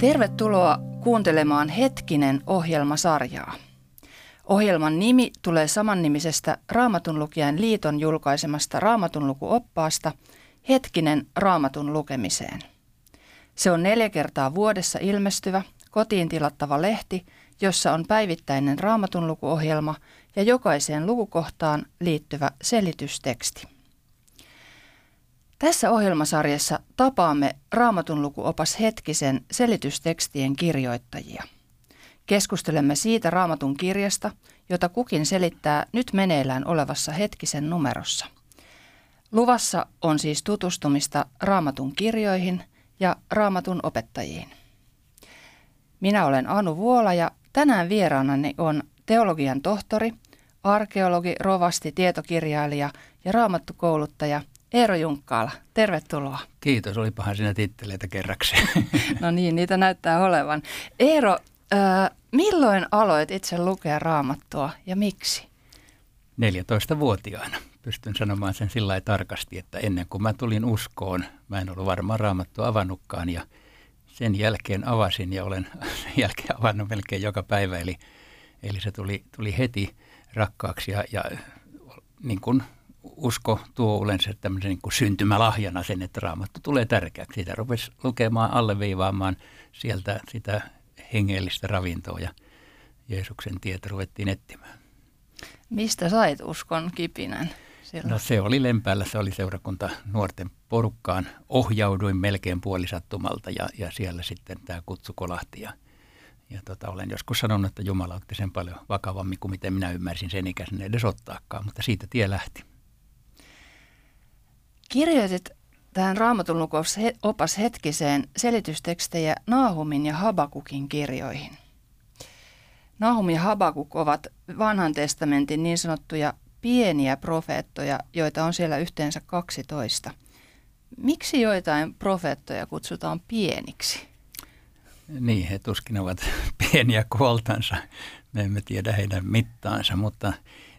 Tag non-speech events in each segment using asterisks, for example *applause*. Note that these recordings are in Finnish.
Tervetuloa kuuntelemaan Hetkinen ohjelmasarjaa. Ohjelman nimi tulee samannimisestä Raamatunlukijan liiton julkaisemasta raamatunlukuoppaasta Hetkinen raamatun lukemiseen. Se on neljä kertaa vuodessa ilmestyvä, kotiin tilattava lehti, jossa on päivittäinen raamatunlukuohjelma ja jokaiseen lukukohtaan liittyvä selitysteksti. Tässä ohjelmasarjassa tapaamme Raamatun lukuopas hetkisen selitystekstien kirjoittajia. Keskustelemme siitä Raamatun kirjasta, jota kukin selittää nyt meneillään olevassa hetkisen numerossa. Luvassa on siis tutustumista Raamatun kirjoihin ja Raamatun opettajiin. Minä olen Anu Vuola ja tänään vieraanani on teologian tohtori, arkeologi, rovasti, tietokirjailija ja raamattukouluttaja Eero Junkkaala, tervetuloa. Kiitos, olipahan siinä titteleitä kerrakseen. *laughs* no niin, niitä näyttää olevan. Eero, äh, milloin aloit itse lukea raamattua ja miksi? 14-vuotiaana. Pystyn sanomaan sen sillä tarkasti, että ennen kuin mä tulin uskoon, mä en ollut varmaan raamattua avannutkaan ja sen jälkeen avasin ja olen *laughs* sen jälkeen avannut melkein joka päivä. Eli, eli se tuli, tuli heti rakkaaksi ja, ja niin kuin usko tuo yleensä tämmöisen niin kuin syntymälahjana sen, että raamattu tulee tärkeäksi. Sitä rupesi lukemaan, alleviivaamaan sieltä sitä hengellistä ravintoa ja Jeesuksen tietä ruvettiin etsimään. Mistä sait uskon kipinän? Silloin? No se oli Lempäällä, se oli seurakunta nuorten porukkaan. Ohjauduin melkein puolisattumalta ja, ja siellä sitten tämä kutsu kolahti. Ja, ja tota, olen joskus sanonut, että Jumala otti sen paljon vakavammin kuin miten minä ymmärsin sen ikäisen edes ottaakaan, mutta siitä tie lähti. Kirjoitit tähän raamatun opas hetkiseen selitystekstejä Naahumin ja Habakukin kirjoihin. Nahum ja Habakuk ovat vanhan testamentin niin sanottuja pieniä profeettoja, joita on siellä yhteensä 12. Miksi joitain profeettoja kutsutaan pieniksi? Niin, he tuskin ovat pieniä kuoltansa. Me emme tiedä heidän mittaansa, mutta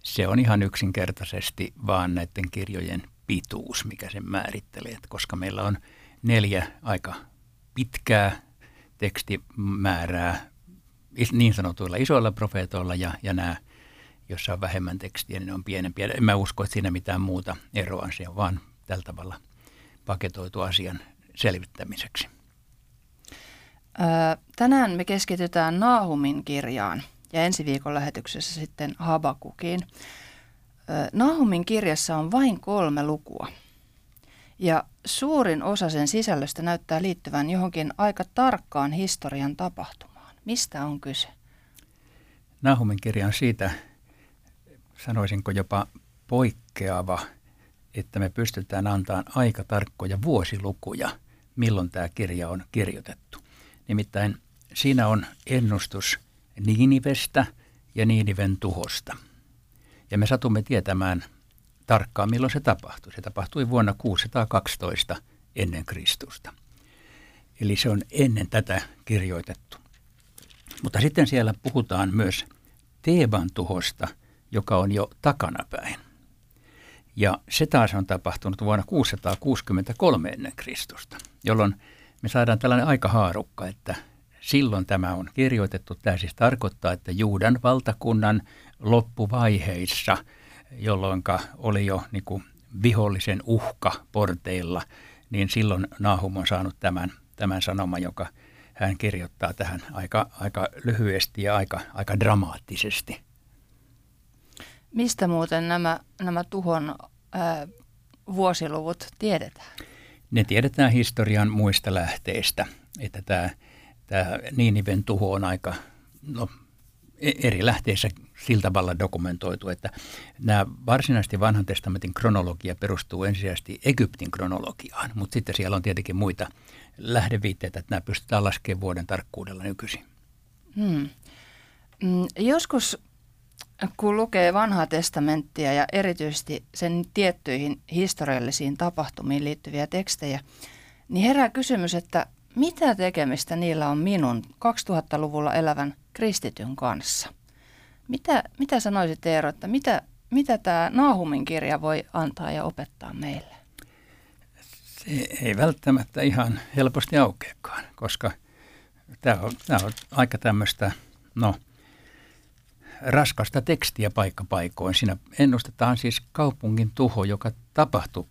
se on ihan yksinkertaisesti vaan näiden kirjojen pituus, mikä sen määrittelee. Että koska meillä on neljä aika pitkää tekstimäärää niin sanotuilla isoilla profeetoilla ja, ja nämä, jossa on vähemmän tekstiä, niin ne on pienempiä. En mä usko, että siinä mitään muuta eroa on, on vaan tällä tavalla paketoitu asian selvittämiseksi. tänään me keskitytään Naahumin kirjaan ja ensi viikon lähetyksessä sitten Habakukiin. Nahumin kirjassa on vain kolme lukua. Ja suurin osa sen sisällöstä näyttää liittyvän johonkin aika tarkkaan historian tapahtumaan. Mistä on kyse? Nahumin kirja on siitä, sanoisinko jopa poikkeava, että me pystytään antamaan aika tarkkoja vuosilukuja, milloin tämä kirja on kirjoitettu. Nimittäin siinä on ennustus Niinivestä ja Niiniven tuhosta – ja me satumme tietämään tarkkaan, milloin se tapahtui. Se tapahtui vuonna 612 ennen Kristusta. Eli se on ennen tätä kirjoitettu. Mutta sitten siellä puhutaan myös Teeban tuhosta, joka on jo takanapäin. Ja se taas on tapahtunut vuonna 663 ennen Kristusta, jolloin me saadaan tällainen aikahaarukka, että silloin tämä on kirjoitettu. Tämä siis tarkoittaa, että Juudan valtakunnan loppuvaiheissa, jolloin oli jo niin kuin vihollisen uhka porteilla, niin silloin Nahum on saanut tämän, tämän sanoman, joka hän kirjoittaa tähän aika, aika lyhyesti ja aika, aika dramaattisesti. Mistä muuten nämä, nämä tuhon ää, vuosiluvut tiedetään? Ne tiedetään historian muista lähteistä, että tämä, tämä Niiniven tuho on aika no, e-, eri lähteissä sillä tavalla dokumentoitu, että nämä varsinaisesti vanhan testamentin kronologia perustuu ensisijaisesti Egyptin kronologiaan, mutta sitten siellä on tietenkin muita lähdeviitteitä, että nämä pystytään laskemaan vuoden tarkkuudella nykyisin. Hmm. Mm, joskus kun lukee vanhaa testamenttia ja erityisesti sen tiettyihin historiallisiin tapahtumiin liittyviä tekstejä, niin herää kysymys, että mitä tekemistä niillä on minun 2000-luvulla elävän kristityn kanssa – mitä, mitä sanoisit Eero, että mitä, mitä tämä Naahumin kirja voi antaa ja opettaa meille? Se ei välttämättä ihan helposti aukeakaan, koska Tämä on, tämä on aika tämmöistä, no, raskasta tekstiä paikkapaikoin. Siinä ennustetaan siis kaupungin tuho, joka tapahtui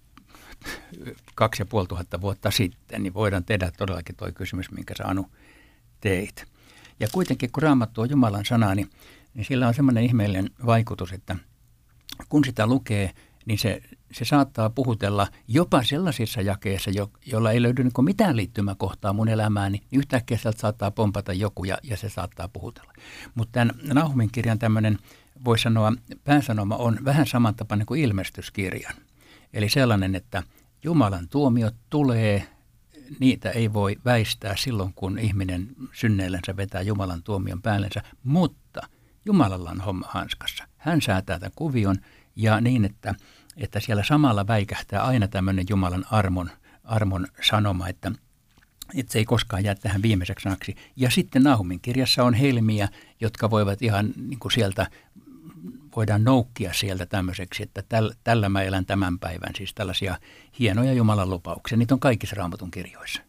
kaksi ja puoli tuhatta vuotta sitten, niin voidaan tehdä todellakin tuo kysymys, minkä sä Anu teit. Ja kuitenkin kun raamattu on Jumalan sana, niin, niin sillä on semmoinen ihmeellinen vaikutus, että kun sitä lukee, niin se, se saattaa puhutella jopa sellaisissa jakeissa, jo, joilla ei löydy niin mitään liittymäkohtaa mun elämään, niin yhtäkkiä sieltä saattaa pompata joku ja, ja se saattaa puhutella. Mutta tämän Nahumin kirjan tämmöinen, voi sanoa, pääsanoma on vähän samantapainen kuin ilmestyskirjan. Eli sellainen, että Jumalan tuomiot tulee, niitä ei voi väistää silloin, kun ihminen synneillänsä vetää Jumalan tuomion päällensä, mutta Jumalalla on homma hanskassa. Hän säätää tämän kuvion ja niin, että, että siellä samalla väikähtää aina tämmöinen Jumalan armon, armon sanoma, että, että se ei koskaan jää tähän viimeiseksi sanaksi. Ja sitten Nahumin kirjassa on helmiä, jotka voivat ihan niin kuin sieltä voidaan noukkia sieltä tämmöiseksi, että täl, tällä mä elän tämän päivän, siis tällaisia hienoja Jumalan lupauksia. Niitä on kaikissa raamatun kirjoissa.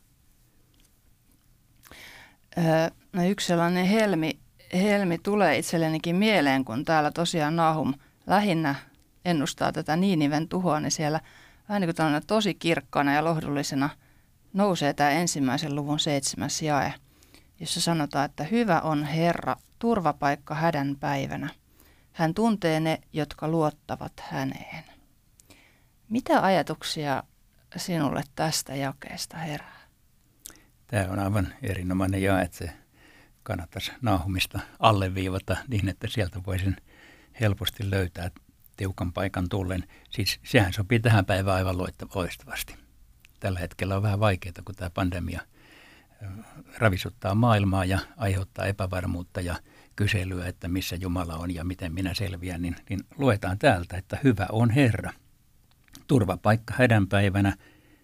no yksi sellainen helmi, helmi tulee itsellenikin mieleen, kun täällä tosiaan Nahum lähinnä ennustaa tätä Niiniven tuhoa, niin siellä vähän niin kuin tosi kirkkana ja lohdullisena nousee tämä ensimmäisen luvun seitsemäs jae, jossa sanotaan, että hyvä on Herra, turvapaikka hädän päivänä – hän tuntee ne, jotka luottavat häneen. Mitä ajatuksia sinulle tästä jakeesta herää? Tämä on aivan erinomainen jae, että se kannattaisi Nahumista alleviivata niin, että sieltä voisin helposti löytää tiukan paikan tullen. Siis sehän sopii tähän päivään aivan loistavasti. Tällä hetkellä on vähän vaikeaa, kun tämä pandemia ravisuttaa maailmaa ja aiheuttaa epävarmuutta ja kyselyä, että missä Jumala on ja miten minä selviän, niin, niin luetaan täältä, että hyvä on Herra. Turvapaikka hädänpäivänä,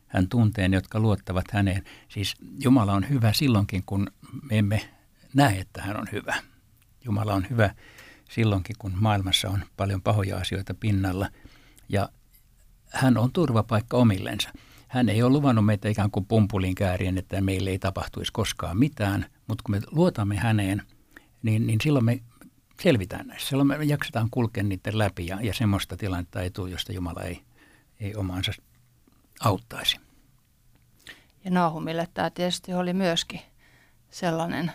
hän tuntee ne, jotka luottavat häneen. Siis Jumala on hyvä silloinkin, kun me emme näe, että hän on hyvä. Jumala on hyvä silloinkin, kun maailmassa on paljon pahoja asioita pinnalla. Ja hän on turvapaikka omillensa. Hän ei ole luvannut meitä ikään kuin pumpuliin käärien, että meille ei tapahtuisi koskaan mitään, mutta kun me luotamme häneen – niin, niin silloin me selvitään näissä. Silloin me jaksetaan kulkea niiden läpi ja, ja semmoista tilannetta ei tule, josta Jumala ei, ei omaansa auttaisi. Ja Nahumille tämä tietysti oli myöskin sellainen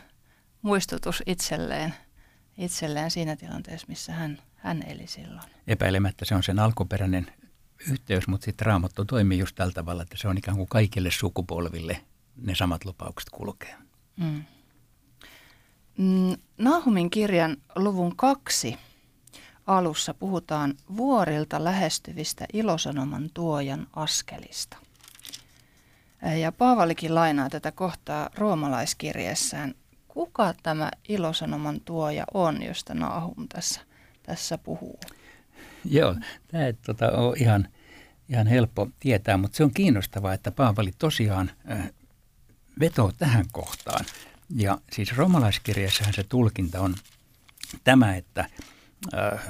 muistutus itselleen, itselleen siinä tilanteessa, missä hän, hän eli silloin. Epäilemättä se on sen alkuperäinen yhteys, mutta sitten Raamattu toimii just tällä tavalla, että se on ikään kuin kaikille sukupolville ne samat lupaukset kulkee. Mm. Mm, Nahumin kirjan luvun kaksi alussa puhutaan vuorilta lähestyvistä ilosanoman tuojan askelista. Ja Paavalikin lainaa tätä kohtaa roomalaiskirjeessään. Kuka tämä ilosanoman tuoja on, josta Nahum tässä, tässä puhuu? Joo, tämä ei tota, ole ihan, ihan helppo tietää, mutta se on kiinnostavaa, että Paavali tosiaan äh, vetoo tähän kohtaan – ja siis romalaiskirjassahan se tulkinta on tämä, että äh,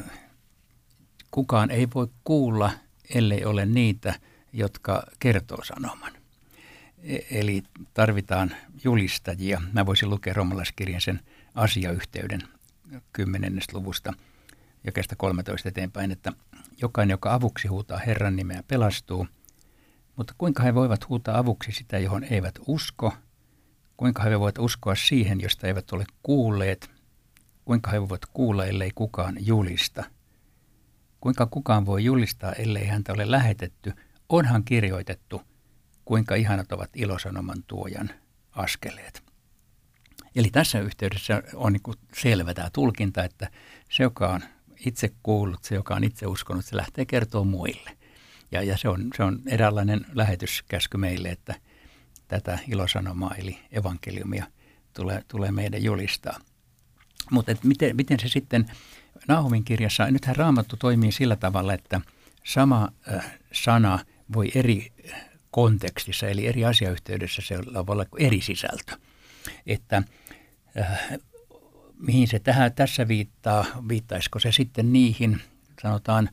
kukaan ei voi kuulla, ellei ole niitä, jotka kertoo sanoman. E- eli tarvitaan julistajia. Mä voisin lukea romalaiskirjan sen asiayhteyden 10. luvusta jokaista 13 eteenpäin, että jokainen, joka avuksi huutaa Herran nimeä, pelastuu. Mutta kuinka he voivat huutaa avuksi sitä, johon eivät usko – Kuinka he voivat uskoa siihen, josta eivät ole kuulleet? Kuinka he voivat kuulla, ellei kukaan julista? Kuinka kukaan voi julistaa, ellei häntä ole lähetetty? Onhan kirjoitettu, kuinka ihanat ovat ilosanoman tuojan askeleet. Eli tässä yhteydessä on niin selvä tämä tulkinta, että se, joka on itse kuullut, se, joka on itse uskonut, se lähtee kertoa muille. Ja, ja se, on, se on eräänlainen lähetyskäsky meille, että – tätä ilosanomaa eli evankeliumia tulee, tulee meidän julistaa. Mutta miten, miten se sitten Nahumin kirjassa, nythän raamattu toimii sillä tavalla, että sama äh, sana voi eri kontekstissa, eli eri asiayhteydessä se voi olla eri sisältö. Että äh, mihin se tähän, tässä viittaa, viittaisiko se sitten niihin, sanotaan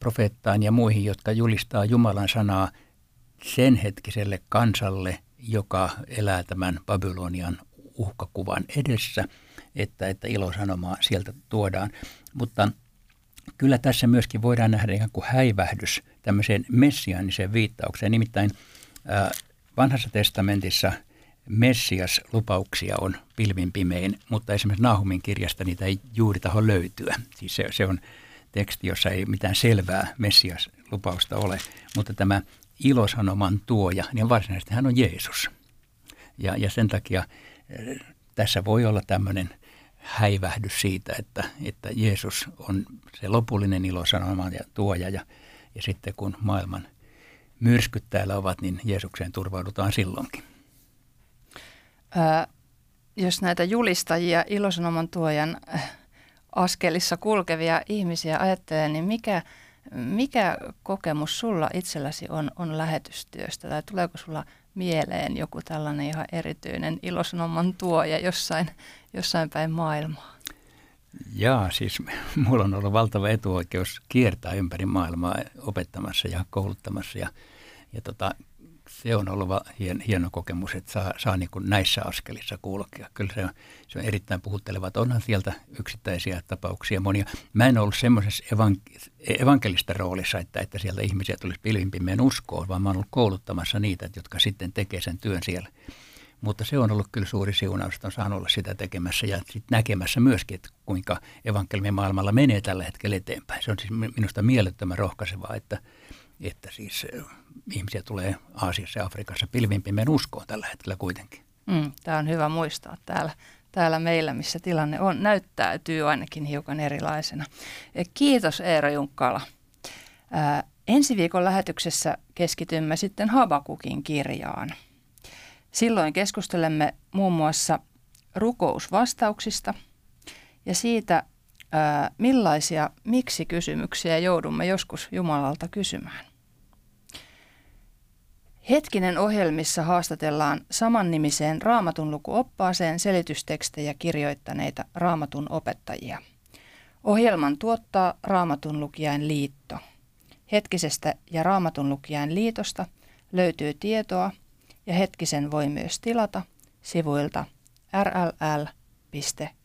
profeettaan ja muihin, jotka julistaa Jumalan sanaa sen hetkiselle kansalle – joka elää tämän Babylonian uhkakuvan edessä, että, että ilosanomaa sieltä tuodaan. Mutta kyllä tässä myöskin voidaan nähdä ikään kuin häivähdys tämmöiseen messiaaniseen viittaukseen. Nimittäin äh, vanhassa testamentissa Messias lupauksia on pilvin pimein, mutta esimerkiksi Nahumin kirjasta niitä ei juuri taho löytyä. Siis se, se on teksti, jossa ei mitään selvää Messias-lupausta ole, mutta tämä ilosanoman tuoja, niin varsinaisesti hän on Jeesus. Ja, ja sen takia eh, tässä voi olla tämmöinen häivähdys siitä, että, että Jeesus on se lopullinen ilosanoma ja tuoja ja, ja sitten kun maailman myrskyt täällä ovat, niin Jeesukseen turvaudutaan silloinkin. Ää, jos näitä julistajia, ilosanoman tuojan äh, askelissa kulkevia ihmisiä ajattelee, niin mikä, mikä kokemus sulla itselläsi on, on lähetystyöstä? Tai tuleeko sulla mieleen joku tällainen ihan erityinen ilosanoman tuoja jossain, jossain päin maailmaa? Jaa, siis *laughs* mulla on ollut valtava etuoikeus kiertää ympäri maailmaa opettamassa ja kouluttamassa ja, ja tota, se on ollut hien, hieno kokemus, että saa, saa niin kuin näissä askelissa kulkea. Kyllä se on, se on erittäin puhutteleva, että onhan sieltä yksittäisiä tapauksia monia. Mä en ollut semmoisessa evank- evankelista roolissa, että, että sieltä ihmisiä tulisi pilvimpimeen uskoon, vaan mä oon ollut kouluttamassa niitä, jotka sitten tekee sen työn siellä. Mutta se on ollut kyllä suuri siunaus, että on saanut olla sitä tekemässä ja sit näkemässä myöskin, että kuinka evankelmin maailmalla menee tällä hetkellä eteenpäin. Se on siis minusta mielettömän rohkaisevaa, että, että siis ihmisiä tulee Aasiassa ja Afrikassa pilvimpimeen uskoon tällä hetkellä kuitenkin. Mm, tämä on hyvä muistaa täällä, täällä meillä, missä tilanne on, näyttäytyy ainakin hiukan erilaisena. E, kiitos Eero Junkkala. Ää, ensi viikon lähetyksessä keskitymme sitten Habakukin kirjaan. Silloin keskustelemme muun muassa rukousvastauksista ja siitä, ää, millaisia miksi-kysymyksiä joudumme joskus Jumalalta kysymään. Hetkinen ohjelmissa haastatellaan samannimiseen raamatun lukuoppaaseen selitystekstejä kirjoittaneita raamatun opettajia. Ohjelman tuottaa Raamatun lukijain liitto. Hetkisestä ja Raamatun lukijain liitosta löytyy tietoa ja hetkisen voi myös tilata sivuilta rll.fi.